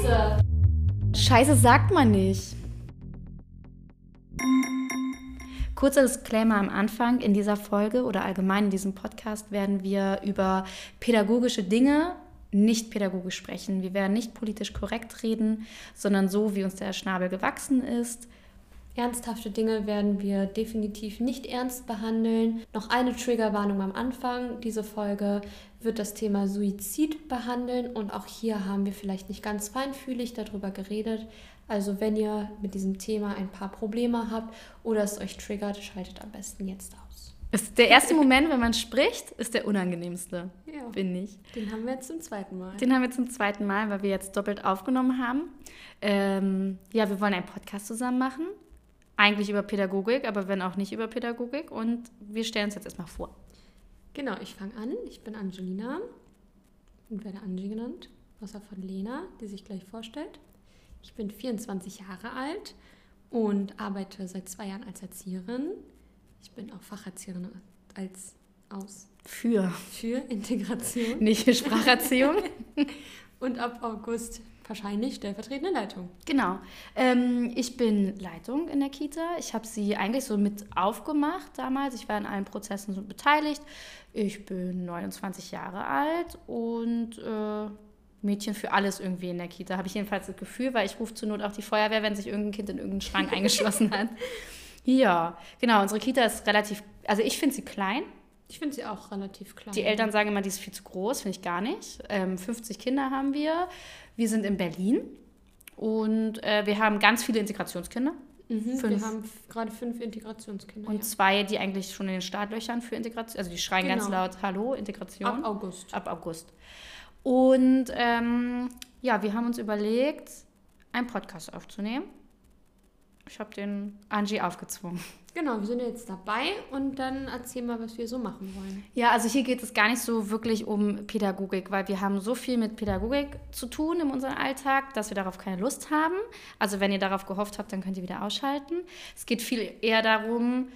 Scheiße! Scheiße sagt man nicht. Kurzer Disclaimer am Anfang. In dieser Folge oder allgemein in diesem Podcast werden wir über pädagogische Dinge nicht pädagogisch sprechen. Wir werden nicht politisch korrekt reden, sondern so, wie uns der Schnabel gewachsen ist. Ernsthafte Dinge werden wir definitiv nicht ernst behandeln. Noch eine Triggerwarnung am Anfang. Diese Folge wird das Thema Suizid behandeln und auch hier haben wir vielleicht nicht ganz feinfühlig darüber geredet. Also wenn ihr mit diesem Thema ein paar Probleme habt oder es euch triggert, schaltet am besten jetzt aus. Ist der erste Moment, wenn man spricht, ist der unangenehmste, ja. finde ich. Den haben wir jetzt zum zweiten Mal. Den haben wir zum zweiten Mal, weil wir jetzt doppelt aufgenommen haben. Ähm, ja, wir wollen einen Podcast zusammen machen. Eigentlich über Pädagogik, aber wenn auch nicht über Pädagogik. Und wir stellen uns jetzt erstmal vor. Genau, ich fange an. Ich bin Angelina und werde Angie genannt, außer von Lena, die sich gleich vorstellt. Ich bin 24 Jahre alt und arbeite seit zwei Jahren als Erzieherin. Ich bin auch Facherzieherin als aus. Für. Für Integration. Nicht für Spracherziehung. und ab August wahrscheinlich stellvertretende Leitung. Genau. Ähm, ich bin Leitung in der Kita. Ich habe sie eigentlich so mit aufgemacht damals. Ich war in allen Prozessen so beteiligt. Ich bin 29 Jahre alt und äh, Mädchen für alles irgendwie in der Kita. Habe ich jedenfalls das Gefühl, weil ich rufe zur Not auch die Feuerwehr, wenn sich irgendein Kind in irgendeinen Schrank eingeschlossen hat. Ja, genau. Unsere Kita ist relativ, also ich finde sie klein. Ich finde sie auch relativ klein. Die Eltern sagen immer, die ist viel zu groß, finde ich gar nicht. Ähm, 50 Kinder haben wir. Wir sind in Berlin und äh, wir haben ganz viele Integrationskinder. Mhm, wir haben gerade fünf Integrationskinder. Und ja. zwei, die eigentlich schon in den Startlöchern für Integration, also die schreien genau. ganz laut Hallo, Integration. Ab August. Ab August. Und ähm, ja, wir haben uns überlegt, einen Podcast aufzunehmen. Ich habe den Angie aufgezwungen. Genau, wir sind jetzt dabei und dann erzähl mal, was wir so machen wollen. Ja, also hier geht es gar nicht so wirklich um Pädagogik, weil wir haben so viel mit Pädagogik zu tun in unserem Alltag, dass wir darauf keine Lust haben. Also wenn ihr darauf gehofft habt, dann könnt ihr wieder ausschalten. Es geht viel eher darum,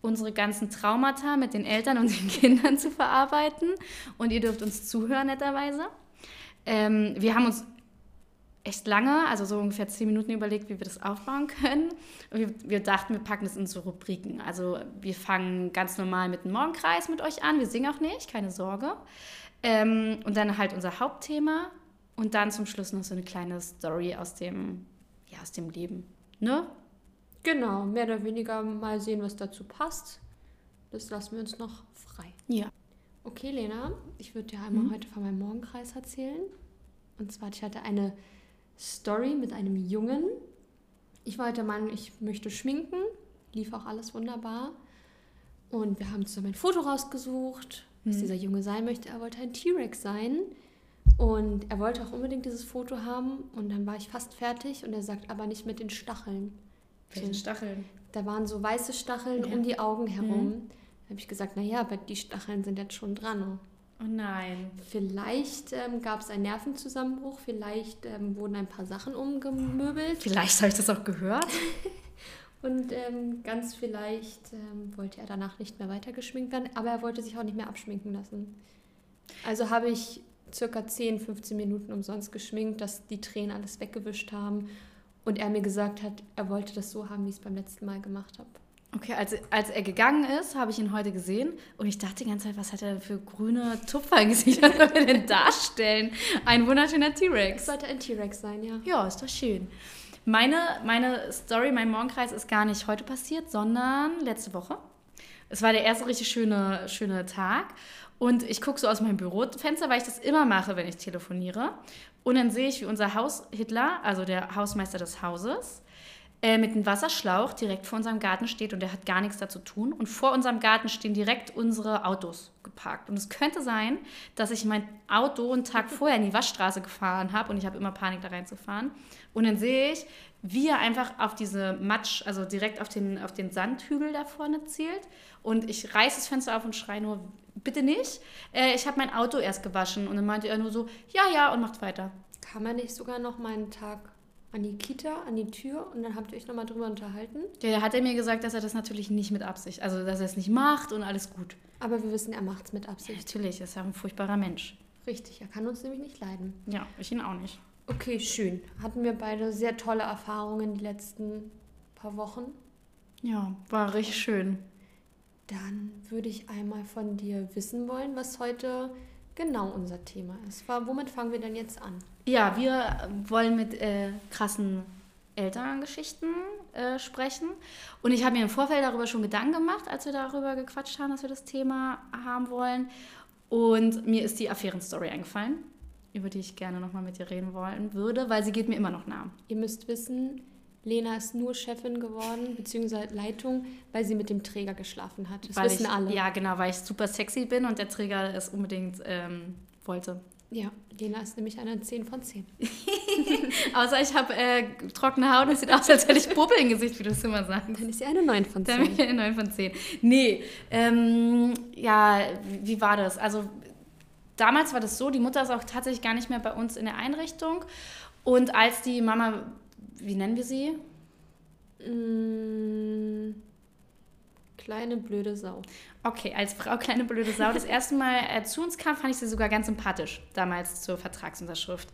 unsere ganzen Traumata mit den Eltern und den Kindern zu verarbeiten. Und ihr dürft uns zuhören, netterweise. Ähm, wir haben uns echt lange, also so ungefähr zehn Minuten überlegt, wie wir das aufbauen können. Und wir, wir dachten, wir packen das in so Rubriken. Also wir fangen ganz normal mit dem Morgenkreis mit euch an. Wir singen auch nicht, keine Sorge. Ähm, und dann halt unser Hauptthema und dann zum Schluss noch so eine kleine Story aus dem, ja, aus dem Leben. Ne? Genau, mehr oder weniger mal sehen, was dazu passt. Das lassen wir uns noch frei. Ja. Okay, Lena, ich würde dir einmal mhm. heute von meinem Morgenkreis erzählen. Und zwar, ich hatte eine Story mit einem Jungen. Ich war der Meinung, ich möchte schminken. Lief auch alles wunderbar. Und wir haben zusammen ein Foto rausgesucht, was mhm. dieser Junge sein möchte. Er wollte ein T-Rex sein. Und er wollte auch unbedingt dieses Foto haben. Und dann war ich fast fertig. Und er sagt, aber nicht mit den Stacheln. Welchen Stacheln? Da waren so weiße Stacheln ja. um die Augen herum. Mhm. Da habe ich gesagt, naja, aber die Stacheln sind jetzt schon dran. Oh nein. Vielleicht ähm, gab es einen Nervenzusammenbruch, vielleicht ähm, wurden ein paar Sachen umgemöbelt. Vielleicht habe ich das auch gehört. Und ähm, ganz vielleicht ähm, wollte er danach nicht mehr weitergeschminkt werden, aber er wollte sich auch nicht mehr abschminken lassen. Also habe ich circa 10, 15 Minuten umsonst geschminkt, dass die Tränen alles weggewischt haben und er mir gesagt hat, er wollte das so haben, wie ich es beim letzten Mal gemacht habe. Okay, als, als er gegangen ist, habe ich ihn heute gesehen und ich dachte die ganze Zeit, was hat er für grüne Tupfer im Gesicht? Was soll er denn darstellen? Ein wunderschöner T-Rex. Sollte ein T-Rex sein, ja. Ja, ist doch schön. Meine, meine Story, mein Morgenkreis ist gar nicht heute passiert, sondern letzte Woche. Es war der erste richtig schöne, schöne Tag und ich gucke so aus meinem Bürofenster, weil ich das immer mache, wenn ich telefoniere. Und dann sehe ich, wie unser Haus Hitler, also der Hausmeister des Hauses, äh, mit einem Wasserschlauch direkt vor unserem Garten steht und der hat gar nichts dazu tun. Und vor unserem Garten stehen direkt unsere Autos geparkt. Und es könnte sein, dass ich mein Auto einen Tag vorher in die Waschstraße gefahren habe und ich habe immer Panik, da reinzufahren. Und dann sehe ich, wie er einfach auf diese Matsch, also direkt auf den, auf den Sandhügel da vorne zielt. Und ich reiße das Fenster auf und schreie nur, bitte nicht. Äh, ich habe mein Auto erst gewaschen. Und dann meinte er nur so, ja, ja, und macht weiter. Kann man nicht sogar noch mal einen Tag an die Kita, an die Tür und dann habt ihr euch nochmal drüber unterhalten? Ja, da hat er mir gesagt, dass er das natürlich nicht mit Absicht, also dass er es nicht macht und alles gut. Aber wir wissen, er macht es mit Absicht. Ja, natürlich, er ist ja ein furchtbarer Mensch. Richtig, er kann uns nämlich nicht leiden. Ja, ich ihn auch nicht. Okay, schön. Hatten wir beide sehr tolle Erfahrungen die letzten paar Wochen. Ja, war richtig schön. Dann würde ich einmal von dir wissen wollen, was heute genau unser Thema ist. Womit fangen wir denn jetzt an? Ja, wir wollen mit äh, krassen Elterngeschichten äh, sprechen. Und ich habe mir im Vorfeld darüber schon Gedanken gemacht, als wir darüber gequatscht haben, dass wir das Thema haben wollen. Und mir ist die Affärenstory eingefallen, über die ich gerne nochmal mit dir reden wollen würde, weil sie geht mir immer noch nah. Ihr müsst wissen, Lena ist nur Chefin geworden, beziehungsweise Leitung, weil sie mit dem Träger geschlafen hat. Das weil wissen ich, alle. Ja, genau, weil ich super sexy bin und der Träger es unbedingt ähm, wollte. Ja, Lena ist nämlich eine 10 von 10. Außer ich habe äh, trockene Haut und es sieht aus, als hätte ich Puppe im Gesicht, wie du es immer sagst. Dann ist sie eine 9 von 10. Dann bin ich eine 9 von 10. Nee, ähm, ja, wie war das? Also damals war das so, die Mutter ist auch tatsächlich gar nicht mehr bei uns in der Einrichtung. Und als die Mama, wie nennen wir sie? Mmh Kleine blöde Sau. Okay, als Frau kleine blöde Sau das erste Mal äh, zu uns kam, fand ich sie sogar ganz sympathisch, damals zur Vertragsunterschrift.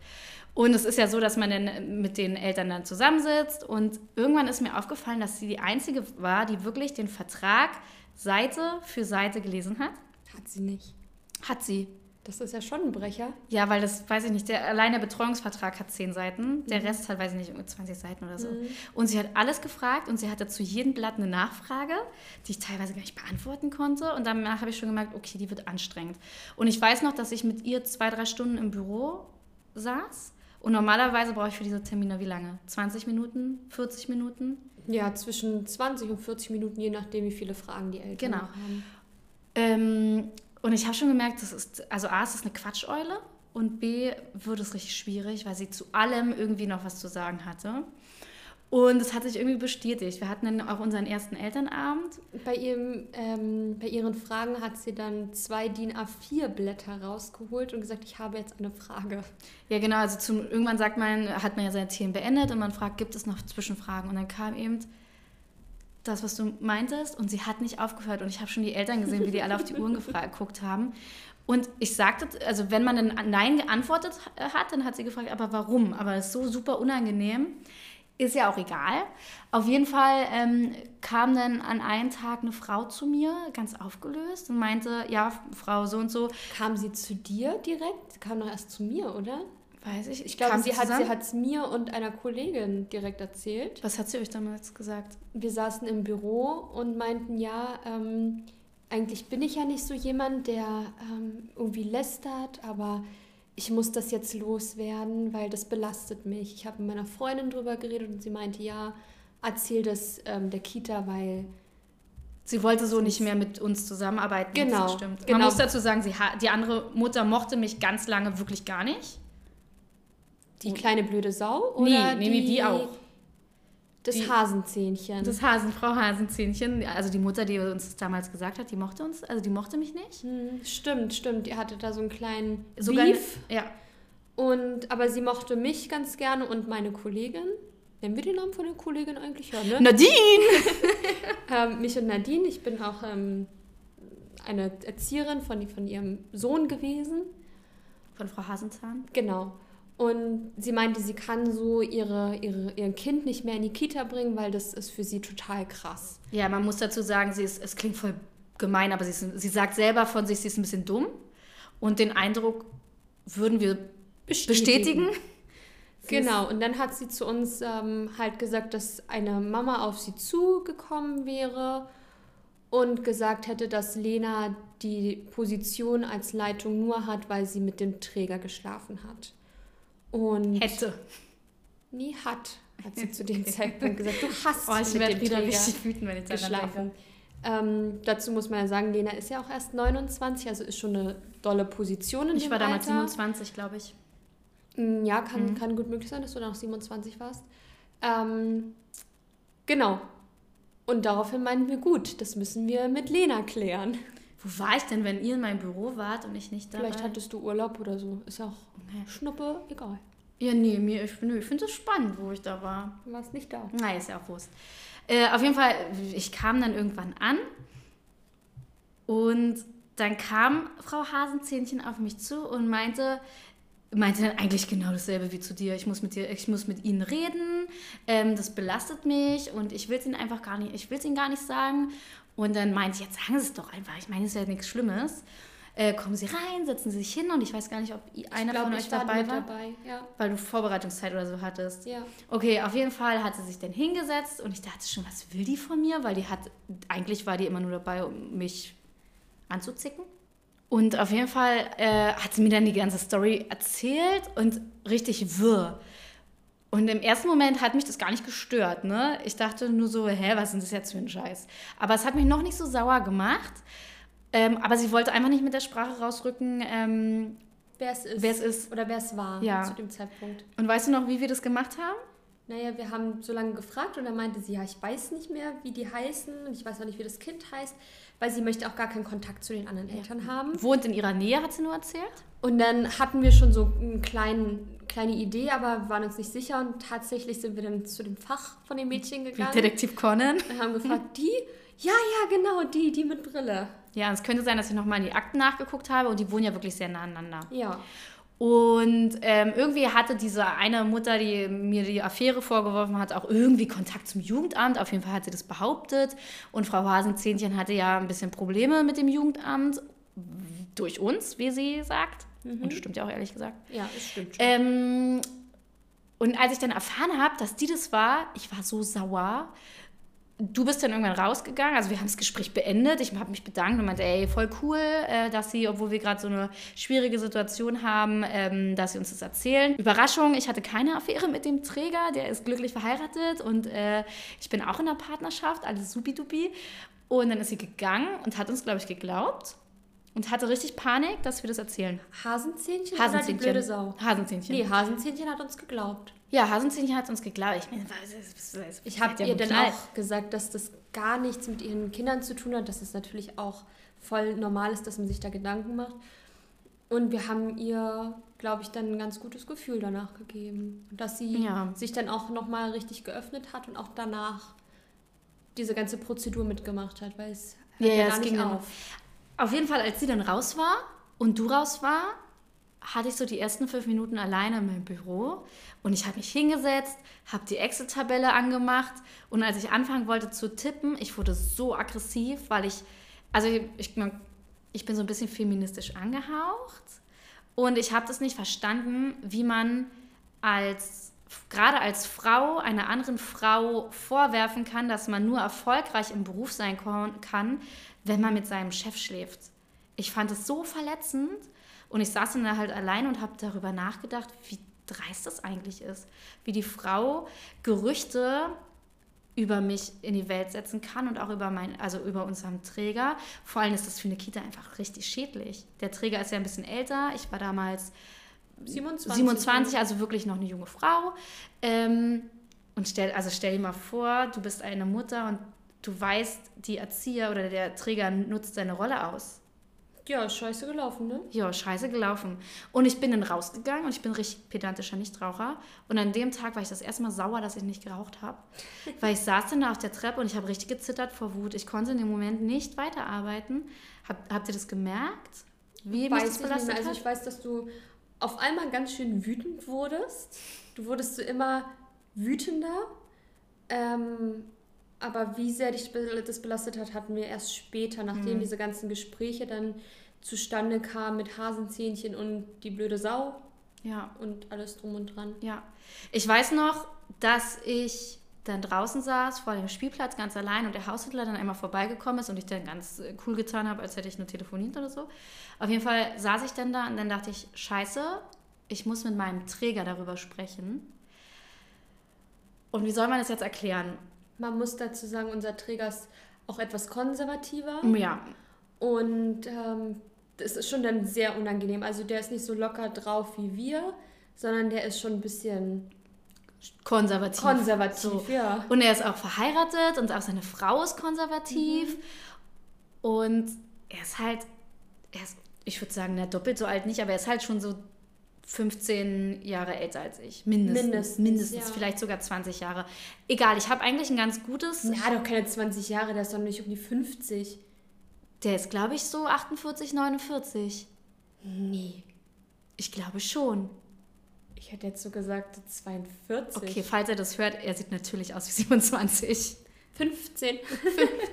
Und es ist ja so, dass man dann mit den Eltern dann zusammensitzt und irgendwann ist mir aufgefallen, dass sie die einzige war, die wirklich den Vertrag Seite für Seite gelesen hat. Hat sie nicht. Hat sie. Das ist ja schon ein Brecher. Ja, weil das, weiß ich nicht, der alleine Betreuungsvertrag hat zehn Seiten, der mhm. Rest hat, weiß ich nicht, 20 Seiten oder so. Mhm. Und sie hat alles gefragt und sie hatte zu jedem Blatt eine Nachfrage, die ich teilweise gar nicht beantworten konnte. Und danach habe ich schon gemerkt, okay, die wird anstrengend. Und ich weiß noch, dass ich mit ihr zwei, drei Stunden im Büro saß. Und normalerweise brauche ich für diese Termine wie lange? 20 Minuten? 40 Minuten? Ja, zwischen 20 und 40 Minuten, je nachdem, wie viele Fragen die Eltern genau. haben. Ähm, und ich habe schon gemerkt, das ist, also A, es ist eine Quatscheule und B, wird es richtig schwierig, weil sie zu allem irgendwie noch was zu sagen hatte. Und es hat sich irgendwie bestätigt. Wir hatten dann auch unseren ersten Elternabend. Bei, ihrem, ähm, bei ihren Fragen hat sie dann zwei DIN A4-Blätter rausgeholt und gesagt, ich habe jetzt eine Frage. Ja, genau. Also zum, irgendwann sagt man, hat man ja seine Themen beendet und man fragt, gibt es noch Zwischenfragen? Und dann kam eben das, was du meintest. Und sie hat nicht aufgehört. Und ich habe schon die Eltern gesehen, wie die alle auf die Uhren geguckt haben. Und ich sagte, also wenn man ein Nein geantwortet hat, dann hat sie gefragt, aber warum? Aber es ist so super unangenehm. Ist ja auch egal. Auf jeden Fall ähm, kam dann an einem Tag eine Frau zu mir, ganz aufgelöst, und meinte, ja, Frau so und so. Kam sie zu dir direkt? Kam doch erst zu mir, oder? Weiß ich. Ich glaube, sie hat es mir und einer Kollegin direkt erzählt. Was hat sie euch damals gesagt? Wir saßen im Büro und meinten, ja, ähm, eigentlich bin ich ja nicht so jemand, der ähm, irgendwie lästert, aber ich muss das jetzt loswerden, weil das belastet mich. Ich habe mit meiner Freundin drüber geredet und sie meinte, ja, erzähl das ähm, der Kita, weil Sie wollte so nicht mehr mit uns zusammenarbeiten. Genau. Stimmt. Genau. Man muss dazu sagen, sie die andere Mutter mochte mich ganz lange wirklich gar nicht. Die kleine blöde Sau? Oder nee, nee, die, die auch. Das die, Hasenzähnchen. Das Hasen, Frau Hasenzähnchen. Also die Mutter, die uns das damals gesagt hat, die mochte uns, also die mochte mich nicht. Hm, stimmt, stimmt. Die hatte da so einen kleinen Sogar Beef. ja. Und, aber sie mochte mich ganz gerne und meine Kollegin. Nennen wir den Namen von der Kollegin eigentlich? Ja, ne? Nadine! ähm, mich und Nadine. Ich bin auch ähm, eine Erzieherin von, von ihrem Sohn gewesen. Von Frau Hasenzahn? Genau. Und sie meinte, sie kann so ihre, ihre, ihr Kind nicht mehr in die Kita bringen, weil das ist für sie total krass. Ja, man muss dazu sagen, sie ist, es klingt voll gemein, aber sie, ist, sie sagt selber von sich, sie ist ein bisschen dumm. Und den Eindruck würden wir bestätigen. bestätigen. Genau, und dann hat sie zu uns ähm, halt gesagt, dass eine Mama auf sie zugekommen wäre und gesagt hätte, dass Lena die Position als Leitung nur hat, weil sie mit dem Träger geschlafen hat. Und Hätte. Nie hat, hat sie zu dem Zeitpunkt gesagt. Du hast oh, ich dem wieder Träger richtig wütend, wenn ich geschlafen. Ähm, dazu muss man ja sagen, Lena ist ja auch erst 29, also ist schon eine dolle Position in Ich war damals Alter. 27, glaube ich. Mm, ja, kann, mhm. kann gut möglich sein, dass du dann noch 27 warst. Ähm, genau. Und daraufhin meinen wir, gut, das müssen wir mit Lena klären. Wo war ich denn, wenn ihr in meinem Büro wart und ich nicht dabei? Vielleicht hattest du Urlaub oder so. Ist ja auch okay. Schnuppe, egal. Ja, nee, mir, ich, ich finde es spannend, wo ich da war. Du warst nicht da. Nein, ist ja auch Wurst. Äh, auf jeden Fall, ich kam dann irgendwann an und dann kam Frau Hasenzähnchen auf mich zu und meinte, meinte dann eigentlich genau dasselbe wie zu dir. Ich muss mit dir, ich muss mit ihnen reden. Ähm, das belastet mich und ich will es ihnen einfach gar nicht, ich will es ihnen gar nicht sagen. Und dann meinte ich, jetzt sagen Sie es doch einfach. Ich meine, es ist ja nichts Schlimmes. Äh, kommen Sie rein, setzen Sie sich hin und ich weiß gar nicht, ob einer glaub, von euch war dabei war, dabei, ja. weil du Vorbereitungszeit oder so hattest. Ja. Okay, auf jeden Fall hat sie sich dann hingesetzt und ich dachte schon, was will die von mir? Weil die hat, eigentlich war die immer nur dabei, um mich anzuzicken. Und auf jeden Fall äh, hat sie mir dann die ganze Story erzählt und richtig wirr. Und im ersten Moment hat mich das gar nicht gestört. Ne? Ich dachte nur so, hä, was ist das jetzt für ein Scheiß? Aber es hat mich noch nicht so sauer gemacht. Ähm, aber sie wollte einfach nicht mit der Sprache rausrücken. Ähm, Wer es ist. Wer es ist. Oder wer es war Ja. zu dem Zeitpunkt. und weißt du noch, wie wir das gemacht haben? Naja, wir haben so lange gefragt und dann meinte sie, ja, ich weiß nicht mehr, wie die heißen und ich weiß auch nicht, wie das Kind heißt, weil sie möchte auch gar keinen Kontakt zu den anderen Eltern haben. Wohnt in ihrer Nähe, hat sie nur erzählt. Und dann hatten wir schon so eine kleinen, kleine Idee, aber waren uns nicht sicher und tatsächlich sind wir dann zu dem Fach von dem Mädchen gegangen Detektiv Conan. und haben gefragt, die? Ja, ja, genau, die, die mit Brille. Ja, und es könnte sein, dass ich nochmal in die Akten nachgeguckt habe und die wohnen ja wirklich sehr nah aneinander. Ja. Und ähm, irgendwie hatte diese eine Mutter, die mir die Affäre vorgeworfen hat, auch irgendwie Kontakt zum Jugendamt. Auf jeden Fall hat sie das behauptet. Und Frau Hasenzähnchen hatte ja ein bisschen Probleme mit dem Jugendamt. Durch uns, wie sie sagt. Und das stimmt ja auch ehrlich gesagt. Ja, das stimmt schon. Ähm, und als ich dann erfahren habe, dass die das war, ich war so sauer. Du bist dann irgendwann rausgegangen, also wir haben das Gespräch beendet. Ich habe mich bedankt und meinte, ey, voll cool, äh, dass sie, obwohl wir gerade so eine schwierige Situation haben, ähm, dass sie uns das erzählen. Überraschung, ich hatte keine Affäre mit dem Träger, der ist glücklich verheiratet und äh, ich bin auch in einer Partnerschaft, alles supidupi. Und dann ist sie gegangen und hat uns, glaube ich, geglaubt und hatte richtig Panik, dass wir das erzählen. Hasenzähnchen, oder die blöde Sau? Hasenzähnchen. Nee, Hasenzähnchen hat uns geglaubt. Ja, Hasenzähnchen hat uns geglaubt. Ich meine, was ist, was ist, Ich habe ja ihr dann auch gesagt, dass das gar nichts mit ihren Kindern zu tun hat, dass es natürlich auch voll normal ist, dass man sich da Gedanken macht. Und wir haben ihr, glaube ich, dann ein ganz gutes Gefühl danach gegeben. Dass sie Ja. sich dann auch nochmal richtig geöffnet hat und auch danach diese ganze Prozedur mitgemacht hat, weil es Ja, ja, gar es nicht ging auf. Auf jeden Fall, als sie dann raus war und du raus war, hatte ich so die ersten fünf Minuten alleine in meinem Büro und ich habe mich hingesetzt, habe die Excel-Tabelle angemacht und als ich anfangen wollte zu tippen, ich wurde so aggressiv, weil ich, also ich, ich bin so ein bisschen feministisch angehaucht und ich habe das nicht verstanden, wie man als gerade als Frau einer anderen Frau vorwerfen kann, dass man nur erfolgreich im Beruf sein kann, wenn man mit seinem Chef schläft. Ich fand es so verletzend und ich saß dann da halt allein und habe darüber nachgedacht, wie dreist das eigentlich ist, wie die Frau Gerüchte über mich in die Welt setzen kann und auch über mein, also über unseren Träger. Vor allem ist das für eine Kita einfach richtig schädlich. Der Träger ist ja ein bisschen älter. Ich war damals 27. 27, also wirklich noch eine junge Frau. Ähm, und stell, also stell dir mal vor, du bist eine Mutter und du weißt, die Erzieher oder der Träger nutzt seine Rolle aus. Ja, scheiße gelaufen, ne? Ja, scheiße gelaufen. Und ich bin dann rausgegangen und ich bin richtig pedantischer Nichtraucher. Und an dem Tag war ich das erste Mal sauer, dass ich nicht geraucht habe. Weil ich saß dann da auf der Treppe und ich habe richtig gezittert vor Wut. Ich konnte in dem Moment nicht weiterarbeiten. Hab, habt ihr das gemerkt? Wie mich weiß das ich nicht belastet mehr. Also ich weiß, dass du auf einmal ganz schön wütend wurdest. Du wurdest so immer wütender. Ähm, aber wie sehr dich das belastet hat, hatten wir erst später, nachdem Mhm. diese ganzen Gespräche dann zustande kamen mit Hasenzähnchen und die blöde Sau Ja. und alles drum und dran. Ja. Ich weiß noch, dass ich dann draußen saß vor dem Spielplatz ganz allein und der Haushälter dann einmal vorbeigekommen ist und ich dann ganz äh, cool getan habe, als hätte ich nur telefoniert oder so. Auf jeden Fall saß ich dann da und dann dachte ich, scheiße, ich muss mit meinem Träger darüber sprechen. Und wie soll man das jetzt erklären? Man muss dazu sagen, unser Träger ist auch etwas konservativer. Ja, Und ähm, das ist schon dann sehr unangenehm. Also der ist nicht so locker drauf wie wir, sondern der ist schon ein bisschen konservativ. konservativ, So. ja. Und er ist auch verheiratet und auch seine Frau ist konservativ. Und er ist halt, er ist, ich würde sagen, na, doppelt so alt nicht, aber er ist halt schon so 15 Jahre älter als ich. Mindestens. Mindestens, Mindestens, ja. vielleicht sogar 20 Jahre. Egal, ich habe eigentlich ein ganz gutes. Na, doch keine 20 Jahre, der ist doch nicht um die 50. Der ist, glaube ich, so 48, 49. Nee. Ich glaube schon. Ich hätte jetzt so gesagt 42. Okay, falls er das hört, er sieht natürlich aus wie 27. 15.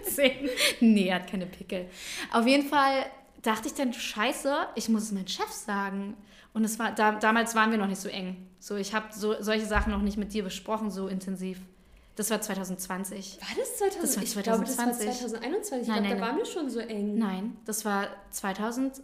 15. nee, er hat keine Pickel. Auf jeden Fall dachte ich dann, scheiße, ich muss es meinem Chef sagen. Und es war, da, damals waren wir noch nicht so eng. So, ich habe so, solche Sachen noch nicht mit dir besprochen, so intensiv. Das war 2020. War das 2020? Das war Ich glaube, das war 2020. 2021. Ich Nein, glaube, nein, da waren wir schon so eng. Nein, das war 2000.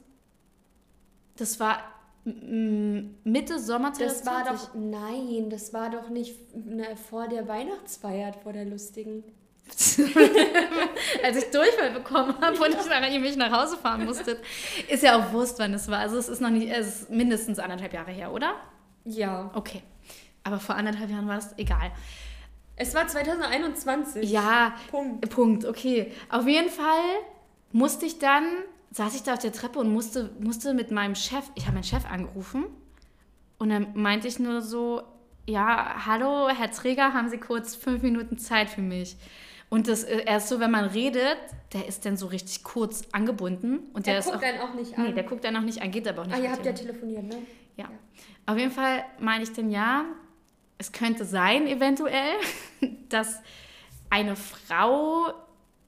Das war Mitte Sommer 2020. Das war doch, nein, das war doch nicht ne, vor der Weihnachtsfeier, vor der lustigen. Als ich Durchfall bekommen habe und ich mich nach Hause fahren musstet. Ist ja auch Wurst, wann es war. Also es ist noch nicht, es ist mindestens anderthalb Jahre her, oder? Ja. Okay. Aber vor anderthalb Jahren war das egal. Es war 2021. Ja, Punkt. Punkt, okay. Auf jeden Fall musste ich dann, saß ich da auf der Treppe und musste, musste mit meinem Chef, ich habe meinen Chef angerufen und dann meinte ich nur so, ja, hallo, Herr Träger, haben Sie kurz fünf Minuten Zeit für mich? Und das äh, erst so, wenn man redet, der ist dann so richtig kurz angebunden und der, Der guckt auch, einen auch nicht an. nee, der guckt dann auch nicht an, geht aber auch nicht. ah, ihr habt ja telefoniert, ne? Ja. Auf jeden Fall meine ich dann ja, es könnte sein, eventuell, dass eine Frau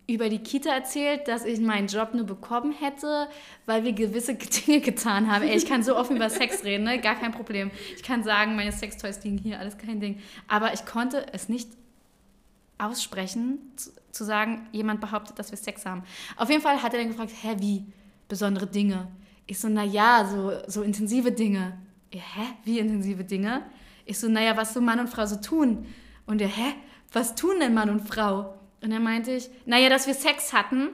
über die Kita erzählt, dass ich meinen Job nur bekommen hätte, weil wir gewisse Dinge getan haben. Ey, ich kann so offen über Sex reden, ne? gar kein Problem. Ich kann sagen, meine Sextoys liegen hier, alles kein Ding. Aber ich konnte es nicht aussprechen, zu, zu sagen, jemand behauptet, dass wir Sex haben. Auf jeden Fall hat er dann gefragt, hä, wie? Besondere Dinge. Ich so, na ja, so, so intensive Dinge. Ja, hä? Wie intensive Dinge? Ich so, naja, was so Mann und Frau so tun. Und er, hä? Was tun denn Mann und Frau? Und dann meinte ich, naja, dass wir Sex hatten.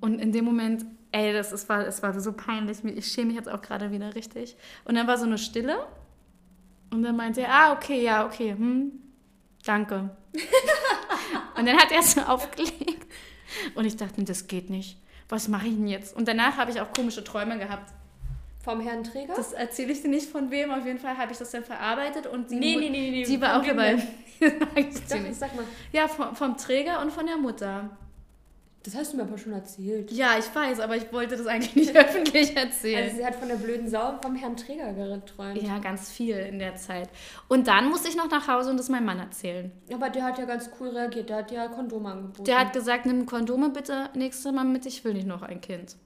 Und in dem Moment, ey, das es war, es war so peinlich. Ich schäme mich jetzt auch gerade wieder richtig. Und dann war so eine Stille. Und dann meinte er, ah, okay, ja, okay, hm, danke. und dann hat er so aufgelegt. Und ich dachte, das geht nicht. Was mache ich denn jetzt? Und danach habe ich auch komische Träume gehabt. Vom Herrn Träger? Das erzähle ich dir nicht von wem. Auf jeden Fall habe ich das dann verarbeitet und sie, Nee, nee, nee, nee, sie war auch dabei. ich Sag, nicht. sag mal. ja, vom, vom Träger und von der Mutter. Das hast du mir aber schon erzählt. Ja, ich weiß, aber ich wollte das eigentlich nicht öffentlich erzählen. Also sie hat von der blöden Sau vom Herrn Träger geträumt. ja, ganz viel in der Zeit. Und dann musste ich noch nach Hause und das meinem Mann erzählen. Aber der hat ja ganz cool reagiert. Der hat ja Kondome angeboten. Der hat gesagt, nimm Kondome bitte nächstes Mal mit, ich will nicht noch ein Kind.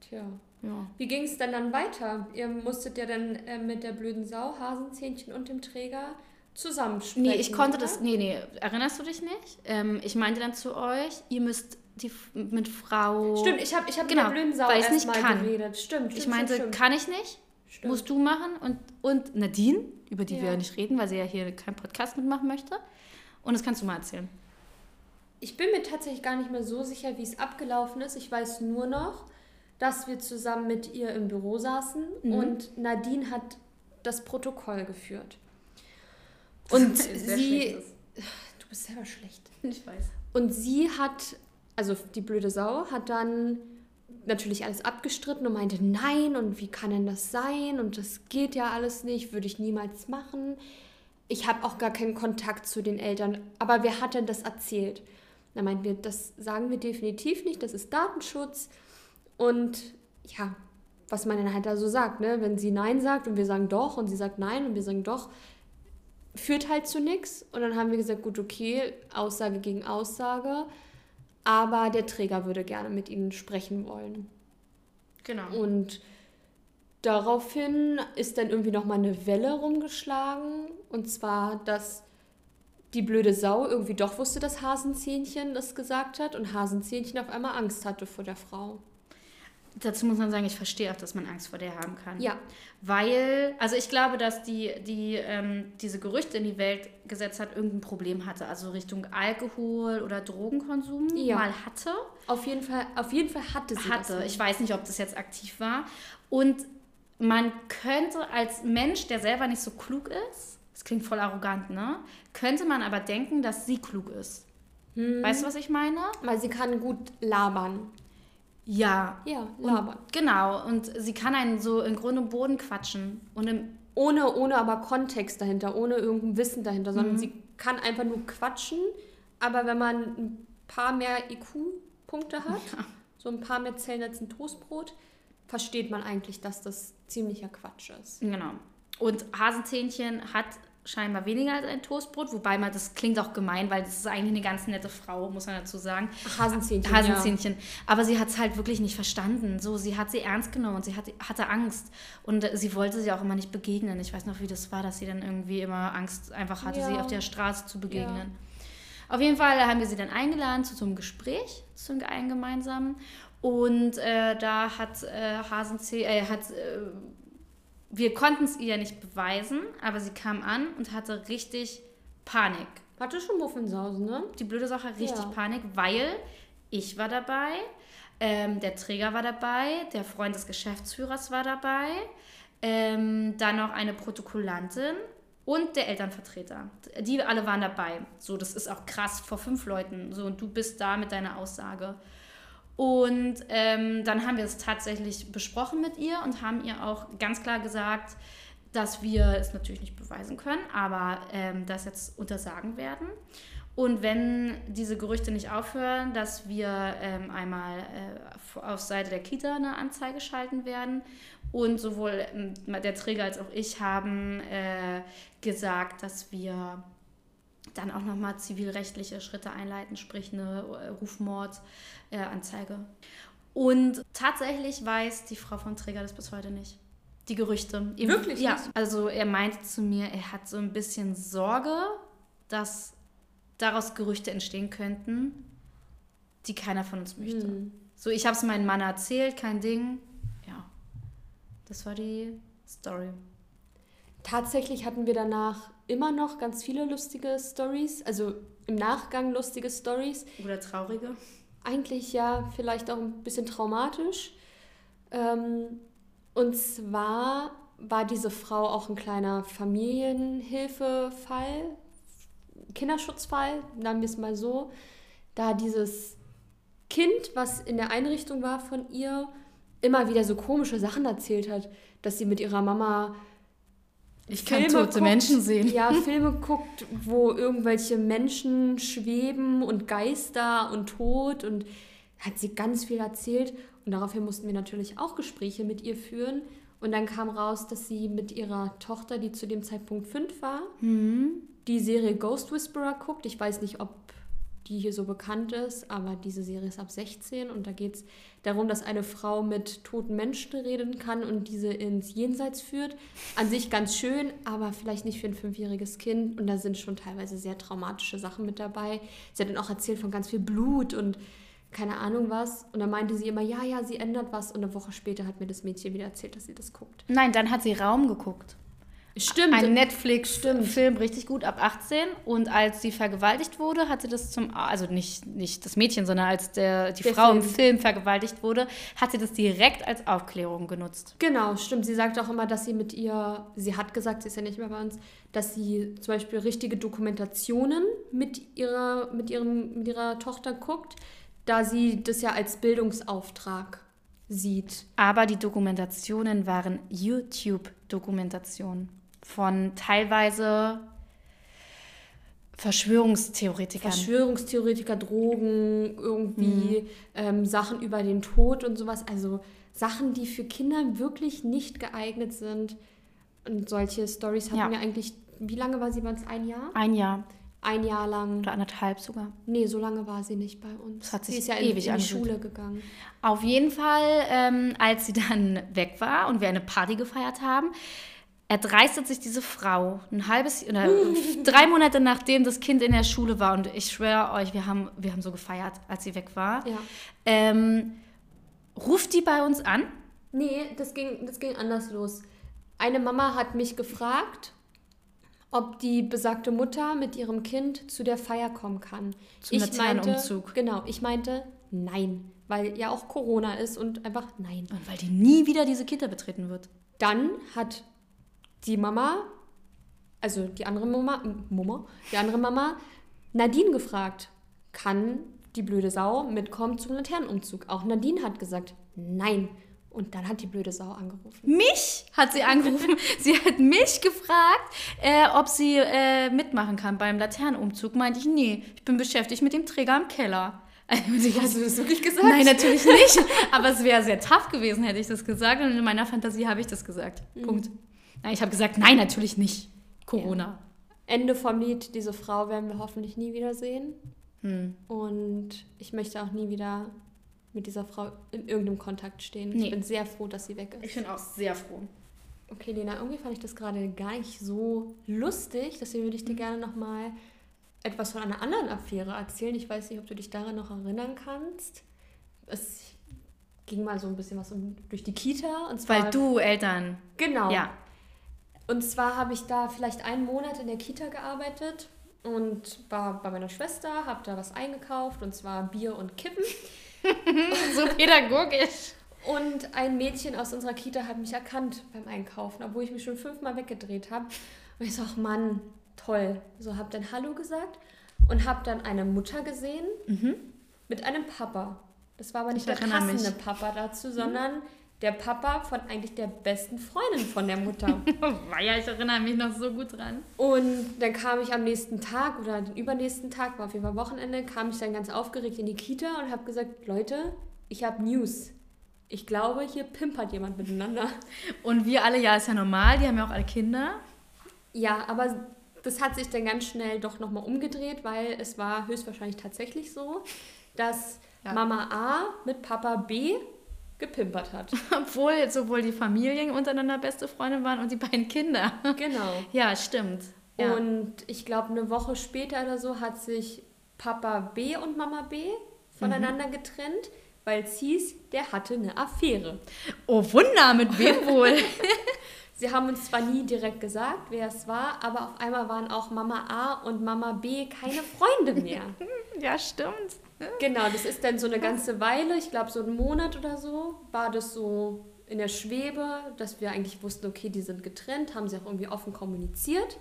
Tja. Ja. Wie ging es denn dann weiter? Ihr musstet ja dann äh, mit der blöden Sau, Hasenzähnchen und dem Träger zusammensprechen. Nee, ich konnte oder? das. Nee, nee, erinnerst du dich nicht? Ähm, ich meinte dann zu euch, ihr müsst die mit Frau. Stimmt, ich habe ich hab Genau, mit der blöden Sau weil nicht kann. geredet. Stimmt, stimmt, Ich meinte, stimmt, stimmt. kann ich nicht, Stimmt. musst du machen. Und, und Nadine, über die wir Ja. ja nicht reden, weil sie ja hier keinen Podcast mitmachen möchte. Und das kannst du mal erzählen. Ich bin mir tatsächlich gar nicht mehr so sicher, wie es abgelaufen ist. Ich weiß nur noch, dass wir zusammen mit ihr im Büro saßen Mhm. und Nadine hat das Protokoll geführt. Und sie. Du bist selber schlecht. Ich weiß. Und sie hat, also die blöde Sau, hat dann natürlich alles abgestritten und meinte, nein, und wie kann denn das sein? Und das geht ja alles nicht, würde ich niemals machen. Ich habe auch gar keinen Kontakt zu den Eltern, aber wer hat denn das erzählt? Da meinten wir, das sagen wir definitiv nicht, das ist Datenschutz. Und ja, was man dann halt da so sagt, ne? wenn sie Nein sagt und wir sagen doch und sie sagt Nein und wir sagen doch, führt halt zu nichts. Und dann haben wir gesagt, gut, okay, Aussage gegen Aussage. Aber der Träger würde gerne mit ihnen sprechen wollen. Genau. Und daraufhin ist dann irgendwie nochmal eine Welle rumgeschlagen. Und zwar, dass die blöde Sau irgendwie doch wusste, dass Hasenzähnchen das gesagt hat und Hasenzähnchen auf einmal Angst hatte vor der Frau. Dazu muss man sagen, ich verstehe auch, dass man Angst vor der haben kann. Ja, Weil, also ich glaube, dass die, die ähm, diese Gerüchte in die Welt gesetzt hat, irgendein Problem hatte. Also Richtung Alkohol oder Drogenkonsum Ja. mal hatte. auf jeden Fall, auf jeden Fall hatte sie hatte. Ich weiß nicht, ob das jetzt aktiv war. Und man könnte als Mensch, der selber nicht so klug ist, das klingt voll arrogant, ne? Könnte man aber denken, dass sie klug ist. Hm. Weißt du, was ich meine? Weil sie kann gut labern. Ja. Ja, Und, labern. genau. Und sie kann einen so in Grund und Boden quatschen. Und im, Ohne, ohne aber Kontext dahinter, ohne irgendein Wissen dahinter, sondern Mhm. sie kann einfach nur quatschen. Aber wenn man ein paar mehr IQ-Punkte hat, so ein paar mehr Zellen als ein Toastbrot, versteht man eigentlich, dass das ziemlicher Quatsch ist. Genau. Und Hasenzähnchen hat scheinbar weniger als ein Toastbrot, wobei man, das klingt auch gemein, weil das ist eigentlich eine ganz nette Frau, muss man dazu sagen. Ach, Hasenzähnchen. Hasenzähnchen. Ja. Aber sie hat es halt wirklich nicht verstanden. So, sie hat sie ernst genommen und sie hat, hatte Angst. Und äh, sie wollte sie auch immer nicht begegnen. Ich weiß noch, wie das war, dass sie dann irgendwie immer Angst einfach hatte, ja. sie auf der Straße zu begegnen. Ja. Auf jeden Fall haben wir sie dann eingeladen zu so einem Gespräch, zu einem gemeinsamen. Und äh, da hat äh, Hasenzäh äh, hat äh, wir konnten es ihr nicht beweisen, aber sie kam an und hatte richtig Panik. Hatte schon Muffensausen, ne? Die blöde Sache, richtig ja. Panik, weil ich war dabei, ähm, der Träger war dabei, der Freund des Geschäftsführers war dabei, ähm, dann noch eine Protokollantin und der Elternvertreter. Die alle waren dabei. So, das ist auch krass vor fünf Leuten. So, und du bist da mit deiner Aussage. Und ähm, dann haben wir es tatsächlich besprochen mit ihr und haben ihr auch ganz klar gesagt, dass wir es natürlich nicht beweisen können, aber ähm, das jetzt untersagen werden. Und wenn diese Gerüchte nicht aufhören, dass wir ähm, einmal äh, auf Seite der Kita eine Anzeige schalten werden. Und sowohl ähm, der Träger als auch ich haben äh, gesagt, dass wir dann auch nochmal zivilrechtliche Schritte einleiten, sprich eine äh, Rufmordanzeige. Äh, und tatsächlich weiß die Frau vom Träger das bis heute nicht. Die Gerüchte. Wirklich? Ja. Also er meinte zu mir, er hat so ein bisschen Sorge, dass daraus Gerüchte entstehen könnten, die keiner von uns möchte. Hm. So, ich habe es meinem Mann erzählt, kein Ding. Ja, das war die Story. Tatsächlich hatten wir danach immer noch ganz viele lustige Stories, also im Nachgang lustige Stories. Oder traurige? Eigentlich ja, vielleicht auch ein bisschen traumatisch. Ähm, und zwar war diese Frau auch ein kleiner Familienhilfefall, Kinderschutzfall, nennen wir es mal so. Da dieses Kind, was in der Einrichtung war von ihr, immer wieder so komische Sachen erzählt hat, dass sie mit ihrer Mama ich kann Filme tote guckt, Menschen sehen. Ja, Filme guckt, wo irgendwelche Menschen schweben und Geister und Tod und hat sie ganz viel erzählt. Und daraufhin mussten wir natürlich auch Gespräche mit ihr führen. Und dann kam raus, dass sie mit ihrer Tochter, die zu dem Zeitpunkt fünf war, mhm. die Serie Ghost Whisperer guckt. Ich weiß nicht, ob die hier so bekannt ist, aber diese Serie ist ab 16 und da geht es darum, dass eine Frau mit toten Menschen reden kann und diese ins Jenseits führt. An sich ganz schön, aber vielleicht nicht für ein fünfjähriges Kind und da sind schon teilweise sehr traumatische Sachen mit dabei. Sie hat dann auch erzählt von ganz viel Blut und keine Ahnung was. Und dann meinte sie immer, ja, ja, sie ändert was. Und eine Woche später hat mir das Mädchen wieder erzählt, dass sie das guckt. Nein, dann hat sie Raum geguckt. Stimmt. Ein Netflix-Film, richtig gut, ab 18. Und als sie vergewaltigt wurde, hat sie das zum, also nicht, nicht das Mädchen, sondern als der, die der Frau Film. im Film vergewaltigt wurde, hat sie das direkt als Aufklärung genutzt. Genau, stimmt. Sie sagt auch immer, dass sie mit ihr, sie hat gesagt, sie ist ja nicht mehr bei uns, dass sie zum Beispiel richtige Dokumentationen mit ihrer, mit ihrem, mit ihrer Tochter guckt, da sie das ja als Bildungsauftrag sieht. Aber die Dokumentationen waren YouTube-Dokumentationen von teilweise Verschwörungstheoretikern. Verschwörungstheoretiker, Drogen, irgendwie mhm. ähm, Sachen über den Tod und sowas. Also Sachen, die für Kinder wirklich nicht geeignet sind. Und solche Stories hatten ja. wir eigentlich. Wie lange war sie bei uns? Ein Jahr? Ein Jahr. Ein Jahr lang. Oder anderthalb sogar. Nee, so lange war sie nicht bei uns. Das hat sich sie ist ja ewig in die Schule gegangen. Auf jeden Fall, ähm, als sie dann weg war und wir eine Party gefeiert haben, erdreistet sich diese Frau ein halbes oder drei Monate nachdem das Kind in der Schule war und ich schwöre euch, wir haben, wir haben so gefeiert, als sie weg war. Ja. Ähm, ruft die bei uns an? Nee, das ging, das ging anders los. Eine Mama hat mich gefragt, ob die besagte Mutter mit ihrem Kind zu der Feier kommen kann. Zum ich meinte, genau, ich meinte nein, weil ja auch Corona ist und einfach nein. Und weil die nie wieder diese Kita betreten wird. Dann hat die Mama, also die andere Mama, Mama, die andere Mama, Nadine gefragt, kann die blöde Sau mitkommen zum Laternenumzug? Auch Nadine hat gesagt, nein. Und dann hat die blöde Sau angerufen. Mich hat sie angerufen. sie hat mich gefragt, äh, ob sie äh, mitmachen kann beim Laternenumzug. Meinte ich, nee, ich bin beschäftigt mit dem Träger im Keller. Hast du das wirklich gesagt? Nein, natürlich nicht. Aber es wäre sehr tough gewesen, hätte ich das gesagt. Und in meiner Fantasie habe ich das gesagt. Mhm. Punkt. Ich habe gesagt, nein, natürlich nicht. Corona. Ja. Ende vom Lied, diese Frau werden wir hoffentlich nie wiedersehen. Hm. Und ich möchte auch nie wieder mit dieser Frau in irgendeinem Kontakt stehen. Nee. Ich bin sehr froh, dass sie weg ist. Ich bin auch sehr froh. Okay, Lena, irgendwie fand ich das gerade gar nicht so lustig. Deswegen würde ich dir gerne nochmal etwas von einer anderen Affäre erzählen. Ich weiß nicht, ob du dich daran noch erinnern kannst. Es ging mal so ein bisschen was um, durch die Kita. Und zwar, Weil du Eltern. Genau. Ja. Und zwar habe ich da vielleicht einen Monat in der Kita gearbeitet und war bei meiner Schwester, habe da was eingekauft und zwar Bier und Kippen. so pädagogisch. Und ein Mädchen aus unserer Kita hat mich erkannt beim Einkaufen, obwohl ich mich schon fünfmal weggedreht habe. Und ich so, ach Mann, toll. So habe dann Hallo gesagt und habe dann eine Mutter gesehen mhm. mit einem Papa. Das war aber nicht ich der passende mich. Papa dazu, sondern mhm der Papa von eigentlich der besten Freundin von der Mutter. ja, ich erinnere mich noch so gut dran. Und dann kam ich am nächsten Tag oder den übernächsten Tag, war auf jeden Fall Wochenende, kam ich dann ganz aufgeregt in die Kita und habe gesagt, Leute, ich habe News. Ich glaube, hier pimpert jemand miteinander. Und wir alle, ja, ist ja normal, die haben ja auch alle Kinder. Ja, aber das hat sich dann ganz schnell doch nochmal umgedreht, weil es war höchstwahrscheinlich tatsächlich so, dass ja. Mama A mit Papa B gepimpert hat. Obwohl sowohl die Familien untereinander beste Freunde waren und die beiden Kinder. Genau. Ja, stimmt. Ja. Und ich glaube, eine Woche später oder so hat sich Papa B und Mama B voneinander mhm. getrennt, weil es hieß, der hatte eine Affäre. Oh Wunder, mit wem wohl? Sie haben uns zwar nie direkt gesagt, wer es war, aber auf einmal waren auch Mama A und Mama B keine Freunde mehr. ja, stimmt. Genau, das ist dann so eine ganze Weile, ich glaube so einen Monat oder so, war das so in der Schwebe, dass wir eigentlich wussten, okay, die sind getrennt, haben sie auch irgendwie offen kommuniziert.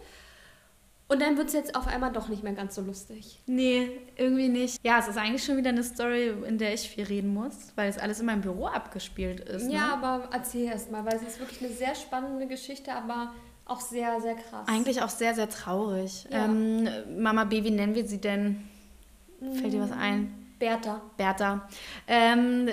Und dann wird es jetzt auf einmal doch nicht mehr ganz so lustig. Nee, irgendwie nicht. Ja, es ist eigentlich schon wieder eine Story, in der ich viel reden muss, weil es alles in meinem Büro abgespielt ist. Ja, ne? aber erzähl erst mal, weil es ist wirklich eine sehr spannende Geschichte, aber auch sehr, sehr krass. Eigentlich auch sehr, sehr traurig. Ja. Ähm, Mama B, wie nennen wir sie denn? Fällt dir was ein? Bertha. Bertha. Ähm,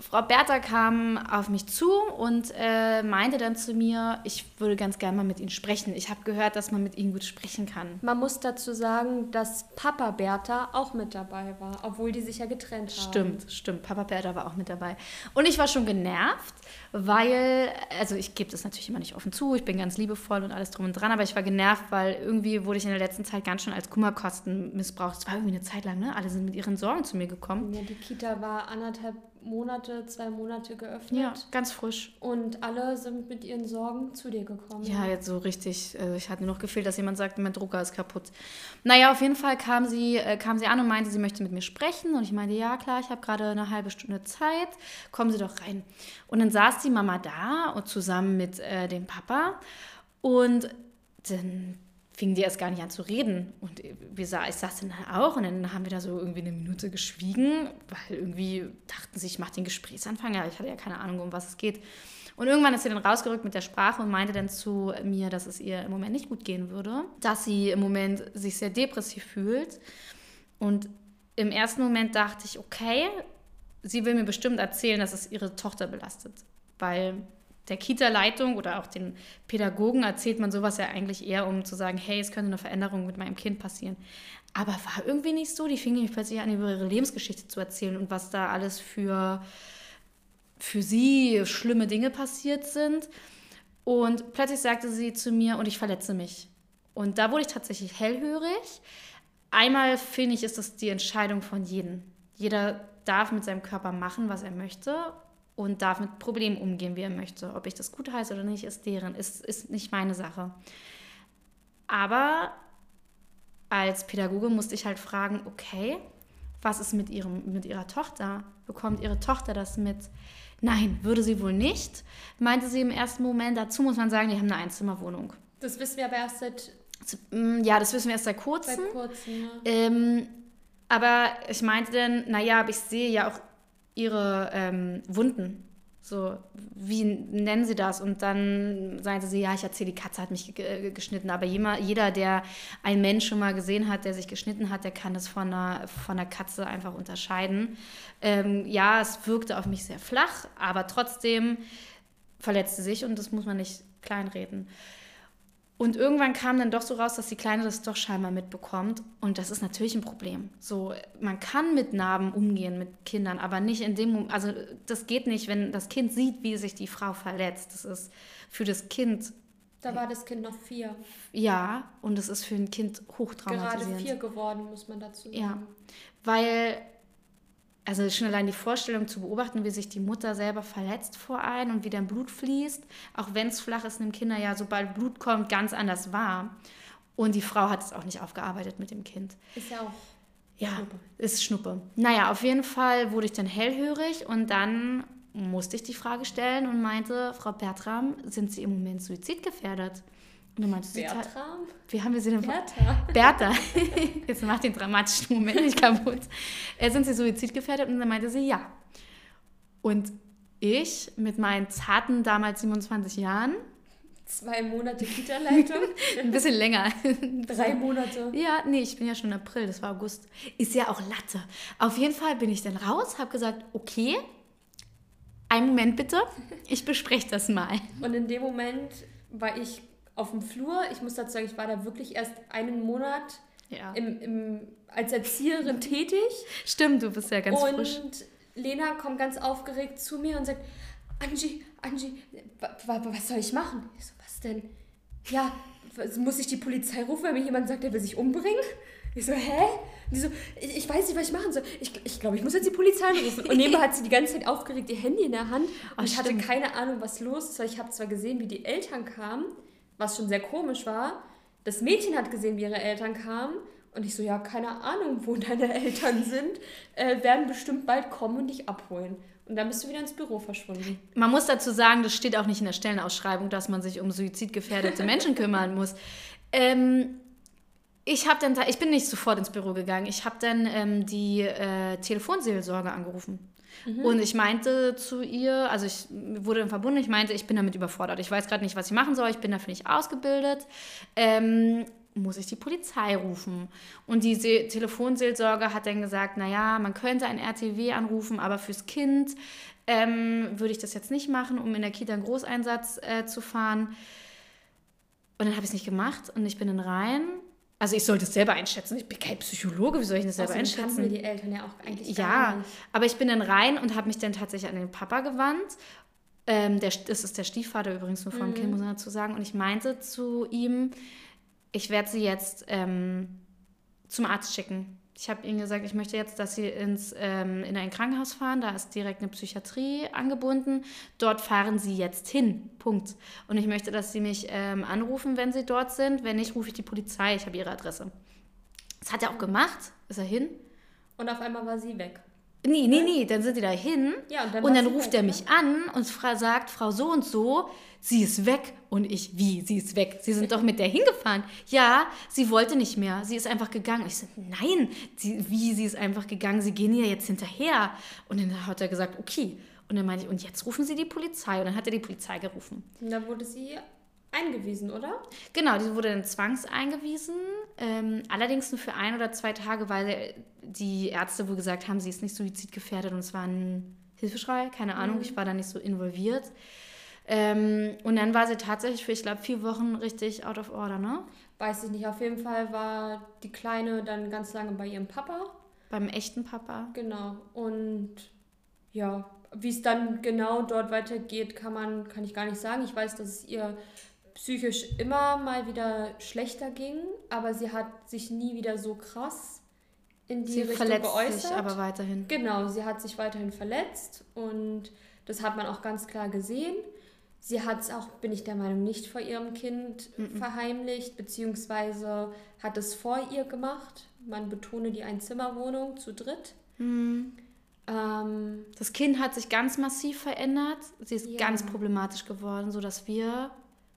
Frau Bertha kam auf mich zu und äh, meinte dann zu mir, ich würde ganz gerne mal mit Ihnen sprechen. Ich habe gehört, dass man mit Ihnen gut sprechen kann. Man muss dazu sagen, dass Papa Bertha auch mit dabei war, obwohl die sich ja getrennt haben. Stimmt, stimmt. Papa Bertha war auch mit dabei. Und ich war schon genervt, weil, also ich gebe das natürlich immer nicht offen zu, ich bin ganz liebevoll und alles drum und dran, aber ich war genervt, weil irgendwie wurde ich in der letzten Zeit ganz schön als Kummerkosten missbraucht. Es war irgendwie eine Zeit lang, ne? Alle sind mit ihren Sorgen zu mir gekommen. Ja, die Kita war anderthalb Monate, zwei Monate geöffnet. Ja, ganz frisch. Und alle sind mit ihren Sorgen zu dir gekommen. Ja, jetzt so richtig. Also ich hatte nur noch gefehlt, dass jemand sagt, mein Drucker ist kaputt. Naja, auf jeden Fall kam sie, äh, kam sie an und meinte, sie möchte mit mir sprechen. Und ich meinte, ja klar, ich habe gerade eine halbe Stunde Zeit. Kommen Sie doch rein. Und dann saß die Mama da und zusammen mit äh, dem Papa. Und dann fingen die erst gar nicht an zu reden. Und wir sah, ich saß dann auch und dann haben wir da so irgendwie eine Minute geschwiegen, weil irgendwie dachten sie, ich mache den Gesprächsanfang. Ja, ich hatte ja keine Ahnung, um was es geht. Und irgendwann ist sie dann rausgerückt mit der Sprache und meinte dann zu mir, dass es ihr im Moment nicht gut gehen würde, dass sie im Moment sich sehr depressiv fühlt. Und im ersten Moment dachte ich, okay, sie will mir bestimmt erzählen, dass es ihre Tochter belastet. Weil der Kita-Leitung oder auch den Pädagogen erzählt man sowas ja eigentlich eher, um zu sagen, hey, es könnte eine Veränderung mit meinem Kind passieren. Aber war irgendwie nicht so. Die fing nämlich plötzlich an, über ihre Lebensgeschichte zu erzählen und was da alles für, für sie schlimme Dinge passiert sind. Und plötzlich sagte sie zu mir, und ich verletze mich. Und da wurde ich tatsächlich hellhörig. Einmal finde ich, ist das die Entscheidung von jedem. Jeder darf mit seinem Körper machen, was er möchte und darf mit Problemen umgehen, wie er möchte. Ob ich das gut heiße oder nicht, ist deren, ist, ist nicht meine Sache. Aber als Pädagoge musste ich halt fragen, okay, was ist mit, ihrem, mit ihrer Tochter? Bekommt ihre Tochter das mit? Nein, würde sie wohl nicht, meinte sie im ersten Moment. Dazu muss man sagen, die haben eine Einzimmerwohnung. Das wissen wir aber erst seit... Mm, ja, das wissen wir erst seit kurzem. Seit kurzem, ja. Ähm, aber ich meinte dann, naja, aber ich sehe ja auch ihre ähm, Wunden. So, wie nennen Sie das? Und dann sagte sie, ja, ich erzähle, die Katze hat mich geschnitten. Aber jeder, der einen Mensch schon mal gesehen hat, der sich geschnitten hat, der kann das von einer, von einer Katze einfach unterscheiden. Ähm, ja, es wirkte auf mich sehr flach, aber trotzdem verletzte sich und das muss man nicht kleinreden. Und irgendwann kam dann doch so raus, dass die Kleine das doch scheinbar mitbekommt. Und das ist natürlich ein Problem. So, man kann mit Narben umgehen mit Kindern, aber nicht in dem Moment, also das geht nicht, wenn das Kind sieht, wie sich die Frau verletzt. Das ist für das Kind. Da war das Kind noch vier. Ja, und es ist für ein Kind hochtraumatisierend. Gerade vier geworden, muss man dazu sagen. Ja, weil also schon allein die Vorstellung zu beobachten, wie sich die Mutter selber verletzt vor ein und wie dein Blut fließt, auch wenn es flach ist, nimmt Kinder ja, sobald Blut kommt, ganz anders wahr. Und die Frau hat es auch nicht aufgearbeitet mit dem Kind. Ist ja auch. Ja, Schnuppe. ist Schnuppe. Naja, auf jeden Fall wurde ich dann hellhörig und dann musste ich die Frage stellen und meinte, Frau Bertram, sind Sie im Moment suizidgefährdet? Und dann meinte Bertram? Wie haben wir sie denn? Bertha. Bertha. Jetzt macht den dramatischen Moment nicht kaputt. Äh, sind sie suizidgefährdet? Und dann meinte sie ja. Und ich mit meinen zarten, damals 27 Jahren. Zwei Monate Kita-Leitung. Ein bisschen länger. Drei Monate. Ja, nee, ich bin ja schon April, das war August. Ist ja auch Latte. Auf jeden Fall bin ich dann raus, habe gesagt, okay, einen Moment bitte, ich bespreche das mal. Und in dem Moment war ich auf dem Flur. Ich muss dazu sagen, ich war da wirklich erst einen Monat ja. im, im, als Erzieherin tätig. Stimmt, du bist ja ganz und frisch. Und Lena kommt ganz aufgeregt zu mir und sagt, Angie, Angie, was soll ich machen? Ich so, was denn? Ja, muss ich die Polizei rufen, wenn mir jemand sagt, der will sich umbringen? Ich so, hä? die so, ich, ich, weiß nicht, was ich machen soll. Ich, ich glaube, ich muss jetzt die Polizei rufen. Und nebenbei hat sie die ganze Zeit aufgeregt ihr Handy in der Hand. Und oh, ich hatte keine Ahnung, was los ist, weil ich habe zwar gesehen, wie die Eltern kamen, was schon sehr komisch war. Das Mädchen hat gesehen, wie ihre Eltern kamen. Und ich so, ja, keine Ahnung, wo deine Eltern sind, äh, werden bestimmt bald kommen und dich abholen. Und dann bist du wieder ins Büro verschwunden. Man muss dazu sagen, das steht auch nicht in der Stellenausschreibung, dass man sich um suizidgefährdete Menschen kümmern muss. Ähm, ich, dann, ich bin nicht sofort ins Büro gegangen. Ich habe dann ähm, die äh, Telefonseelsorge angerufen. Mhm. Und ich meinte zu ihr, also ich wurde dann verbunden, ich meinte, ich bin damit überfordert. Ich weiß gerade nicht, was ich machen soll, ich bin dafür nicht ausgebildet. Ähm, muss ich die Polizei rufen? Und die Se Telefonseelsorge hat dann gesagt, naja, man könnte ein RTW anrufen, aber fürs Kind ähm, würde ich das jetzt nicht machen, um in der Kita einen Großeinsatz äh, zu fahren. Und dann habe ich es nicht gemacht und ich bin dann rein also ich sollte es selber einschätzen. Ich bin kein Psychologe, wie soll ich das selber Außerdem einschätzen? Kannten die Eltern ja auch eigentlich Ja, aber ich bin dann rein und habe mich dann tatsächlich an den Papa gewandt. Ähm, der, das ist der Stiefvater übrigens nur vom mhm. Kind, muss man dazu sagen. Und ich meinte zu ihm, ich werde sie jetzt ähm, zum Arzt schicken. Ich habe ihnen gesagt, ich möchte jetzt, dass sie ins, ähm, in ein Krankenhaus fahren. Da ist direkt eine Psychiatrie angebunden. Dort fahren sie jetzt hin. Punkt. Und ich möchte, dass sie mich ähm, anrufen, wenn sie dort sind. Wenn nicht, rufe ich die Polizei. Ich habe ihre Adresse. Das hat er auch gemacht. Ist er hin? Und auf einmal war sie weg. Nee, nee, nee, dann sind die da hin ja, und dann, und dann ruft er mich ne? an und sagt, Frau so und so, sie ist weg. Und ich, wie, sie ist weg? Sie sind doch mit der hingefahren. Ja, sie wollte nicht mehr. Sie ist einfach gegangen. Ich so, nein, sie, wie, sie ist einfach gegangen. Sie gehen ihr jetzt hinterher. Und dann hat er gesagt, okay. Und dann meinte ich, und jetzt rufen Sie die Polizei. Und dann hat er die Polizei gerufen. Und dann wurde sie eingewiesen, oder? Genau, die wurde dann zwangseingewiesen. Ähm, allerdings nur für ein oder zwei Tage, weil die Ärzte wohl gesagt haben, sie ist nicht suizidgefährdet und es war ein Hilfeschrei. Keine Ahnung, mhm. ich war da nicht so involviert. Ähm, und dann war sie tatsächlich für, ich glaube, vier Wochen richtig out of order, ne? Weiß ich nicht. Auf jeden Fall war die Kleine dann ganz lange bei ihrem Papa. Beim echten Papa. Genau. Und ja, wie es dann genau dort weitergeht, kann man, kann ich gar nicht sagen. Ich weiß, dass es ihr psychisch immer mal wieder schlechter ging, aber sie hat sich nie wieder so krass in die sie Richtung verletzt geäußert. Sich aber weiterhin. Genau, sie hat sich weiterhin verletzt und das hat man auch ganz klar gesehen. Sie hat es auch, bin ich der Meinung, nicht vor ihrem Kind mm -mm. verheimlicht, beziehungsweise hat es vor ihr gemacht. Man betone die Einzimmerwohnung zu dritt. Mm. Ähm, das Kind hat sich ganz massiv verändert. Sie ist ja. ganz problematisch geworden, sodass wir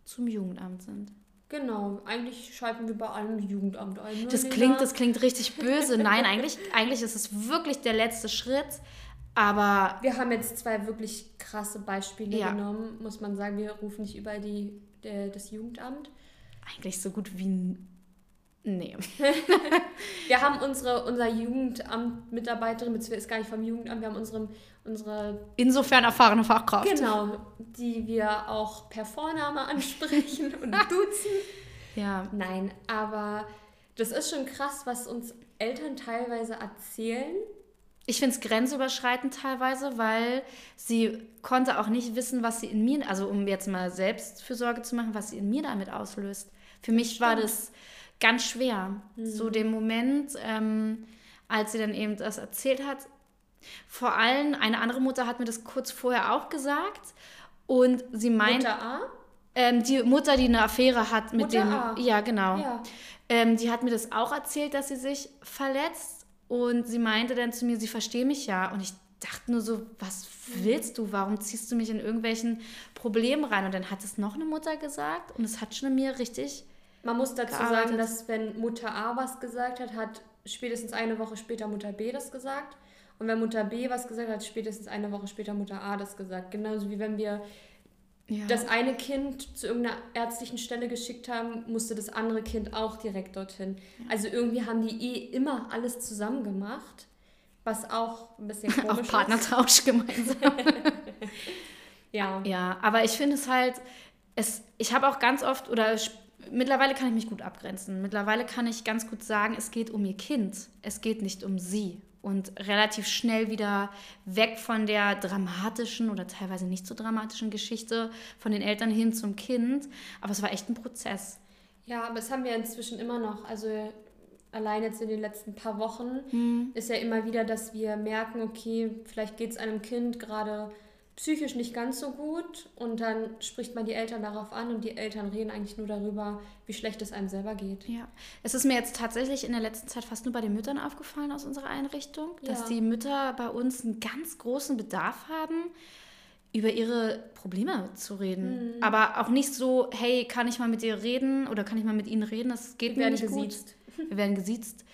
zum Jugendamt sind. Genau, eigentlich schalten wir bei allem Jugendamt ein. Das klingt, das klingt richtig böse. Nein, eigentlich, eigentlich ist es wirklich der letzte Schritt. Aber Wir haben jetzt zwei wirklich krasse Beispiele Ja. genommen, muss man sagen. Wir rufen nicht über die, der, das Jugendamt. eigentlich so gut wie. Nee. Wir haben unsere, unser Jugendamt-Mitarbeiterin, beziehungsweise ist gar nicht vom Jugendamt, wir haben unsere, unsere, Insofern erfahrene Fachkraft. genau, die wir auch per Vorname ansprechen und duzen. Ja. Nein, aber das ist schon krass, was uns Eltern teilweise erzählen. Ich finde es grenzüberschreitend teilweise, weil sie konnte auch nicht wissen, was sie in mir, also um jetzt mal Selbstfürsorge zu machen, was sie in mir damit auslöst. Für mich war das ganz schwer. So den Moment, ähm, als sie dann eben das erzählt hat. Vor allem, eine andere Mutter hat mir das kurz vorher auch gesagt. Und sie meint, Mutter A? ähm, die Mutter, die eine Affäre hat mit Mutter dem. A. Ja, genau. Ja. Ähm, die hat mir das auch erzählt, dass sie sich verletzt. Und sie meinte dann zu mir, sie verstehe mich ja. Und ich dachte nur so, was willst du? Warum ziehst du mich in irgendwelchen Problemen rein? Und dann hat es noch eine Mutter gesagt und es hat schon in mir richtig. Man muss dazu gearbeitet. sagen, dass wenn Mutter A was gesagt hat, hat spätestens eine Woche später Mutter B das gesagt. Und wenn Mutter B was gesagt hat, spätestens eine Woche später Mutter A das gesagt. Genauso wie wenn wir Ja. das eine Kind zu irgendeiner ärztlichen Stelle geschickt haben, musste das andere Kind auch direkt dorthin. Also irgendwie haben die eh immer alles zusammen gemacht, was auch ein bisschen auch komisch ist. Partnertausch gemeinsam. Ja. ja, aber ich finde es halt, es, ich habe auch ganz oft, oder mittlerweile kann ich mich gut abgrenzen. Mittlerweile kann ich ganz gut sagen, es geht um ihr Kind. Es geht nicht um sie. Und relativ schnell wieder weg von der dramatischen oder teilweise nicht so dramatischen Geschichte von den Eltern hin zum Kind. Aber es war echt ein Prozess. Ja, aber das haben wir inzwischen immer noch. Also allein jetzt in den letzten paar Wochen ist ja immer wieder, dass wir merken, okay, vielleicht geht es einem Kind gerade psychisch nicht ganz so gut und dann spricht man die Eltern darauf an und die Eltern reden eigentlich nur darüber, wie schlecht es einem selber geht. Ja, es ist mir jetzt tatsächlich in der letzten Zeit fast nur bei den Müttern aufgefallen aus unserer Einrichtung, dass Ja. die Mütter bei uns einen ganz großen Bedarf haben, über ihre Probleme zu reden. Mhm. Aber auch nicht so, hey, kann ich mal mit dir reden oder kann ich mal mit ihnen reden? Das geht Wir mir nicht gesiezt. gut. Wir werden gesiezt.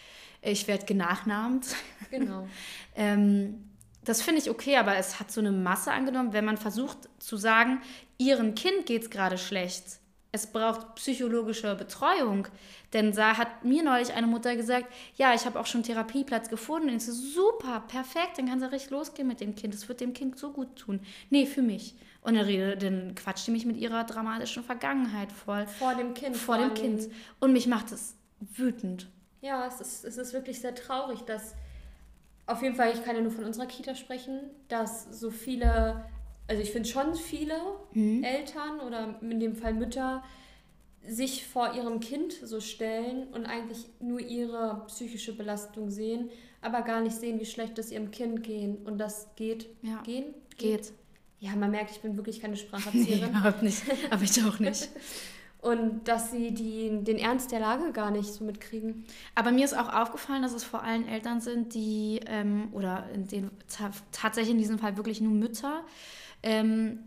Ich werde genachnahmt. Genau. Ähm, das finde ich okay, aber es hat so eine Masse angenommen, wenn man versucht zu sagen, ihrem Kind geht es gerade schlecht. Es braucht psychologische Betreuung. Denn da hat mir neulich eine Mutter gesagt, ja, ich habe auch schon einen Therapieplatz gefunden. Und ich so, super, perfekt, dann kannst du richtig losgehen mit dem Kind. Das wird dem Kind so gut tun. Nee, für mich. Und dann, rede, dann quatscht die mich mit ihrer dramatischen Vergangenheit voll. Vor dem Kind. Vor dem allen Kind. Und mich macht es wütend. Ja, es ist, es ist wirklich sehr traurig, dass auf jeden Fall, ich kann ja nur von unserer Kita sprechen, dass so viele, also ich finde schon viele Eltern oder in dem Fall Mütter sich vor ihrem Kind so stellen und eigentlich nur ihre psychische Belastung sehen, aber gar nicht sehen, wie schlecht es ihrem Kind gehen. Und das geht. Ja. Gehen? Geht. Ja, man merkt, ich bin wirklich keine Nee, Spracherzieherin. überhaupt nicht. Aber ich auch nicht. Und dass sie die, den Ernst der Lage gar nicht so mitkriegen. Aber mir ist auch aufgefallen, dass es vor allem Eltern sind, die, ähm, oder in den, ta tatsächlich in diesem Fall wirklich nur Mütter, ähm,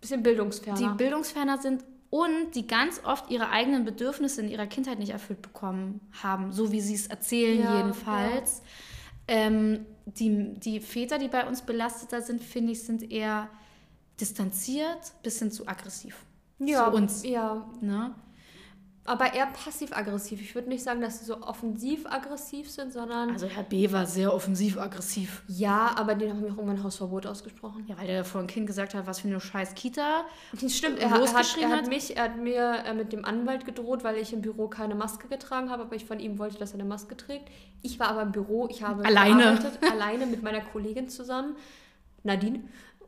Bisschen bildungsferner. die bildungsferner sind und die ganz oft ihre eigenen Bedürfnisse in ihrer Kindheit nicht erfüllt bekommen haben, so wie sie es erzählen Ja, jedenfalls. Ähm, die, die Väter, die bei uns belasteter sind, finde ich, sind eher distanziert bis hin zu aggressiv. Ja, zu uns. Ja, Ne? aber eher passiv-aggressiv. Ich würde nicht sagen, dass sie so offensiv-aggressiv sind, sondern. Also Herr B. war sehr offensiv-aggressiv. ja, aber den haben wir auch irgendwann Hausverbot ausgesprochen. Ja, weil der vor ein Kind gesagt hat, was für eine scheiß Kita. Das stimmt, er, hat- er, hat, er hat mich, er hat mir äh, mit dem Anwalt gedroht, weil ich im Büro keine Maske getragen habe, aber ich von ihm wollte, dass er eine Maske trägt. Ich war aber im Büro, ich habe Alleine. alleine mit meiner Kollegin zusammen, Nadine.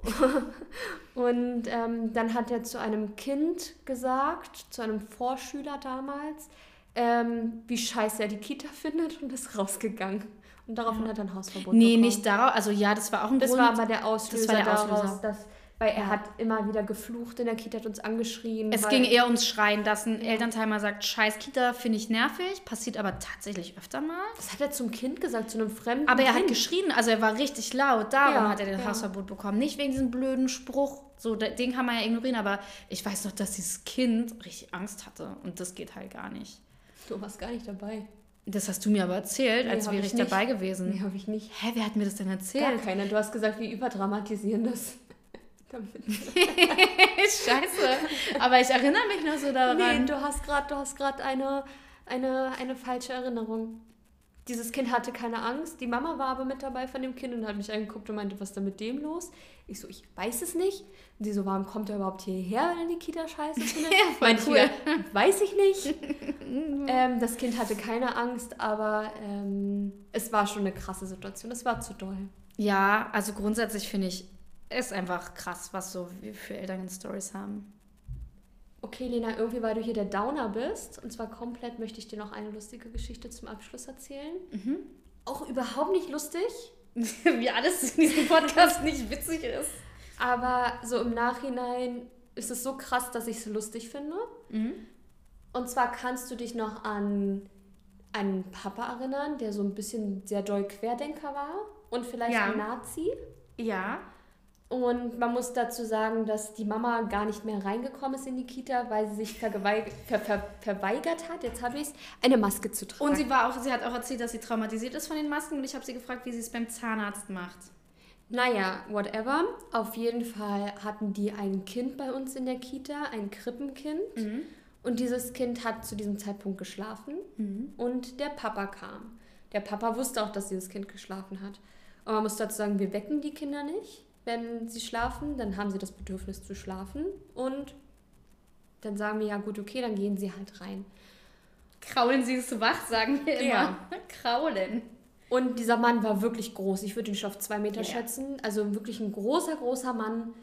Und ähm, dann hat er zu einem Kind gesagt, zu einem Vorschüler damals, ähm, wie scheiße er die Kita findet und ist rausgegangen. Und daraufhin hat er ein Hausverbot Nee, bekommen. nicht darauf. Also ja, das war auch ein Das Grund. war aber der Auslöser, Das war der daraus, Auslöser. dass, weil er hat immer wieder geflucht in der Kita, hat uns angeschrien. es ging eher ums Schreien, dass ein. Elternteil mal sagt, scheiß Kita finde ich nervig, passiert aber tatsächlich öfter mal. Das hat er zum Kind gesagt, zu einem fremden Aber er hat Kind. geschrien, also er war richtig laut, darum Ja, hat er den ja. Hausverbot bekommen. Nicht wegen diesem blöden Spruch, so, den kann man ja ignorieren, aber ich weiß noch, dass dieses Kind richtig Angst hatte und das geht halt gar nicht. Du warst gar nicht dabei. Das hast du mir aber erzählt, Nee, als wäre ich ich, dabei gewesen. Nee, habe ich nicht. Hä, wer hat mir das denn Gar erzählt? keiner. Du hast gesagt, wir überdramatisieren das. Damit. Scheiße. Aber ich erinnere mich noch so daran. Nee, du hast gerade, du hast gerade eine, eine, eine falsche Erinnerung. Dieses Kind hatte keine Angst. Die Mama war aber mit dabei von dem Kind und hat mich angeguckt und meinte, was ist da mit dem los? Ich so, ich weiß es nicht. Und sie so, warum kommt er überhaupt hierher, wenn er die Kita scheiße findet? Ja, Meinte ich cool. wieder, weiß ich nicht. ähm, das Kind hatte keine Angst, aber ähm, es war schon eine krasse Situation. Es war zu doll. Ja, also grundsätzlich finde ich, ist einfach krass, was so wir für Eltern in Stories haben. Okay, Lena, irgendwie, weil du hier der Downer bist, und zwar komplett, möchte ich dir noch eine lustige Geschichte zum Abschluss erzählen. Mhm. Auch überhaupt nicht lustig, Wie alles in diesem Podcast nicht witzig ist. aber so im Nachhinein ist es so krass, dass ich es lustig finde. Mhm. Und zwar kannst du dich noch an einen Papa erinnern, der so ein bisschen sehr doll Querdenker war und vielleicht Ja. ein Nazi. Ja. Und man muss dazu sagen, dass die Mama gar nicht mehr reingekommen ist in die Kita, weil sie sich vergeweig ver ver verweigert hat, jetzt habe ich es, eine Maske zu tragen. Und sie war auch, sie hat auch erzählt, dass sie traumatisiert ist von den Masken und ich habe sie gefragt, wie sie es beim Zahnarzt macht. Naja, whatever. Auf jeden Fall hatten die ein Kind bei uns in der Kita, ein Krippenkind. Und dieses Kind hat zu diesem Zeitpunkt geschlafen und der Papa kam. Der Papa wusste auch, dass dieses Kind geschlafen hat. Und man muss dazu sagen, wir wecken die Kinder nicht, wenn sie schlafen. Dann haben sie das Bedürfnis zu schlafen. Und dann sagen wir, ja gut, okay, dann gehen sie halt rein. Kraulen sie ist wach, sagen wir immer. Ja. Kraulen. Und dieser Mann war wirklich groß. Ich würde ihn schon auf zwei Meter Ja. schätzen. Also wirklich ein großer, großer Mann.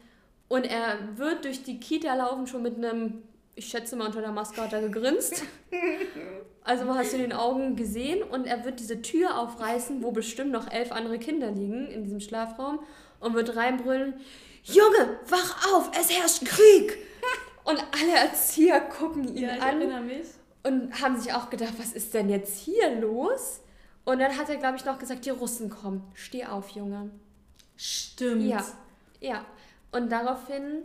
Und er wird durch die Kita laufen, schon mit einem, ich schätze mal unter der Maske hat er gegrinst. Also man hast du in den Augen gesehen. Und er wird diese Tür aufreißen, wo bestimmt noch elf andere Kinder liegen in diesem Schlafraum. Und wird reinbrüllen, Junge, wach auf, es herrscht Krieg. Und alle Erzieher gucken ihn an mich. und haben sich auch gedacht, was ist denn jetzt hier los? Und dann hat er, glaube ich, noch gesagt, die Russen kommen. Steh auf, Junge. Stimmt. Ja, ja. Und daraufhin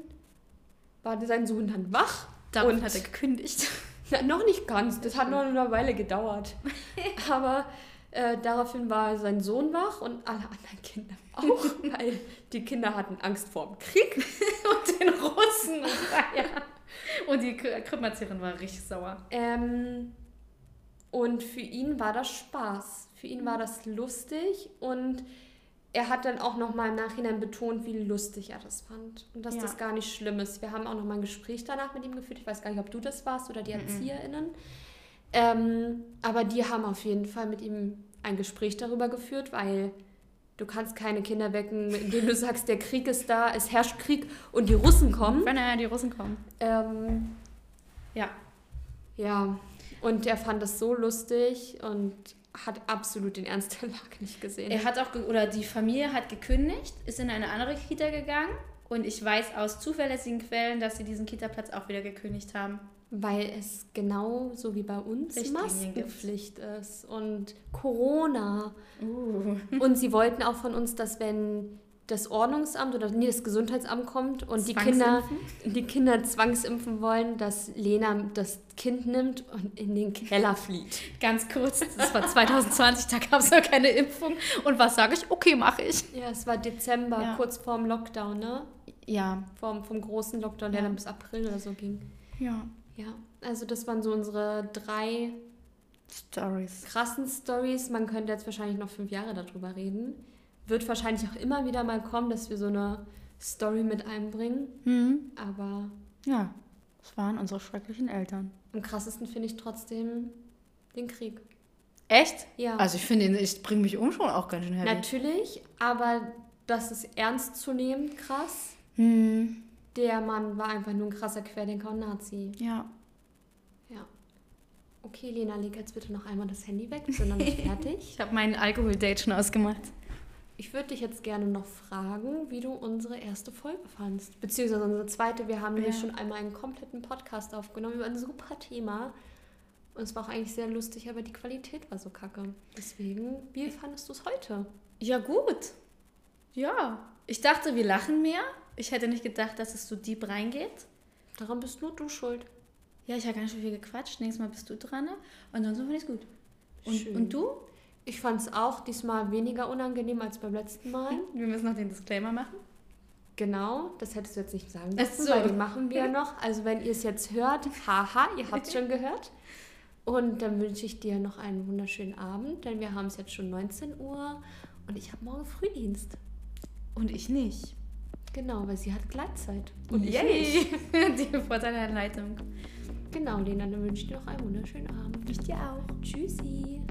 war sein Sohn dann wach. Damit und hat er gekündigt. Na, noch nicht ganz, das hat nur eine Weile gedauert. Aber äh, daraufhin war sein Sohn wach und alle anderen Kinder auch, weil die Kinder hatten Angst vor dem Krieg. und den Russen. ja. Und die Kr- Krippenerzieherin war richtig sauer. Ähm, und für ihn war das Spaß. Für ihn war das lustig und er hat dann auch nochmal im Nachhinein betont, wie lustig er das fand und dass Ja. das gar nicht schlimm ist. Wir haben auch nochmal ein Gespräch danach mit ihm geführt. Ich weiß gar nicht, ob du das warst oder die ErzieherInnen. Ähm, aber die haben auf jeden Fall mit ihm ein Gespräch darüber geführt, weil du kannst keine Kinder wecken, indem du sagst, der Krieg ist da, es herrscht Krieg und die Russen kommen. Wenn äh, die Russen kommen. Ähm, Ja. ja, und er fand es so lustig und hat absolut den Ernst der Lage nicht gesehen. Er hat auch, oder die Familie hat gekündigt, ist in eine andere Kita gegangen und ich weiß aus zuverlässigen Quellen, dass sie diesen Kita-Platz auch wieder gekündigt haben. Weil es genauso wie bei uns. Maskenpflicht ist und Corona. Uh. Und sie wollten auch von uns, dass wenn das Ordnungsamt oder nee, das Gesundheitsamt kommt und die Kinder, die Kinder zwangsimpfen wollen, dass Lena das Kind nimmt und in den Keller flieht. Ganz kurz, das war 2020, da gab es noch keine Impfung. Und was sage ich? Okay, mache ich. Ja, es war Dezember, Ja. kurz vorm Lockdown, ne? Ja. Vom, vom großen Lockdown, der Ja. dann bis April oder so ging. Ja. Ja, also das waren so unsere drei Stories. krassen Stories. Man könnte jetzt wahrscheinlich noch fünf Jahre darüber reden. Wird wahrscheinlich auch immer wieder mal kommen, dass wir so eine Story mit einbringen. Mhm. Aber Ja, das waren unsere schrecklichen Eltern. am krassesten finde ich trotzdem den Krieg. Echt? Ja, Also ich finde, ich bringe mich um schon auch ganz schön heavy. natürlich, aber das ist ernst zu nehmen, krass. Hm. Der Mann war einfach nur ein krasser Querdenker und Nazi. Ja. Ja. Okay, Lena, leg jetzt bitte noch einmal das Handy weg. Wir sind noch nicht fertig. Ich habe meinen Alkohol-Date schon ausgemacht. Ich würde dich jetzt gerne noch fragen, wie du unsere erste Folge fandst. Beziehungsweise unsere zweite. Wir haben nämlich Ja. schon einmal einen kompletten Podcast aufgenommen über ein super Thema. Und es war auch eigentlich sehr lustig, aber die Qualität war so kacke. Deswegen, wie fandest du es heute? Ja, gut. Ja. Ich dachte, wir lachen mehr. Ich hätte nicht gedacht, dass es so deep reingeht. Daran bist nur du schuld. Ja, ich habe nicht so viel gequatscht. Nächstes Mal bist du dran. Ansonsten fand ich es gut. Und, Schön. und du? Ich fand es auch diesmal weniger unangenehm als beim letzten Mal. Wir müssen noch den Disclaimer machen. Genau, das hättest du jetzt nicht sagen Ach dürfen, so. weil den machen wir ja noch. Also wenn ihr es jetzt hört, haha, ihr habt es schon gehört. Und dann wünsche ich dir noch einen wunderschönen Abend, denn wir haben es jetzt schon 19 Uhr und ich habe morgen Frühdienst. Und ich nicht. Genau, weil sie hat Gleitzeit. Und ich Yay! nicht. Die Vorteile der Leitung. Genau, Lena, dann wünsche ich dir noch einen wunderschönen Abend. Ich dir auch. Tschüssi.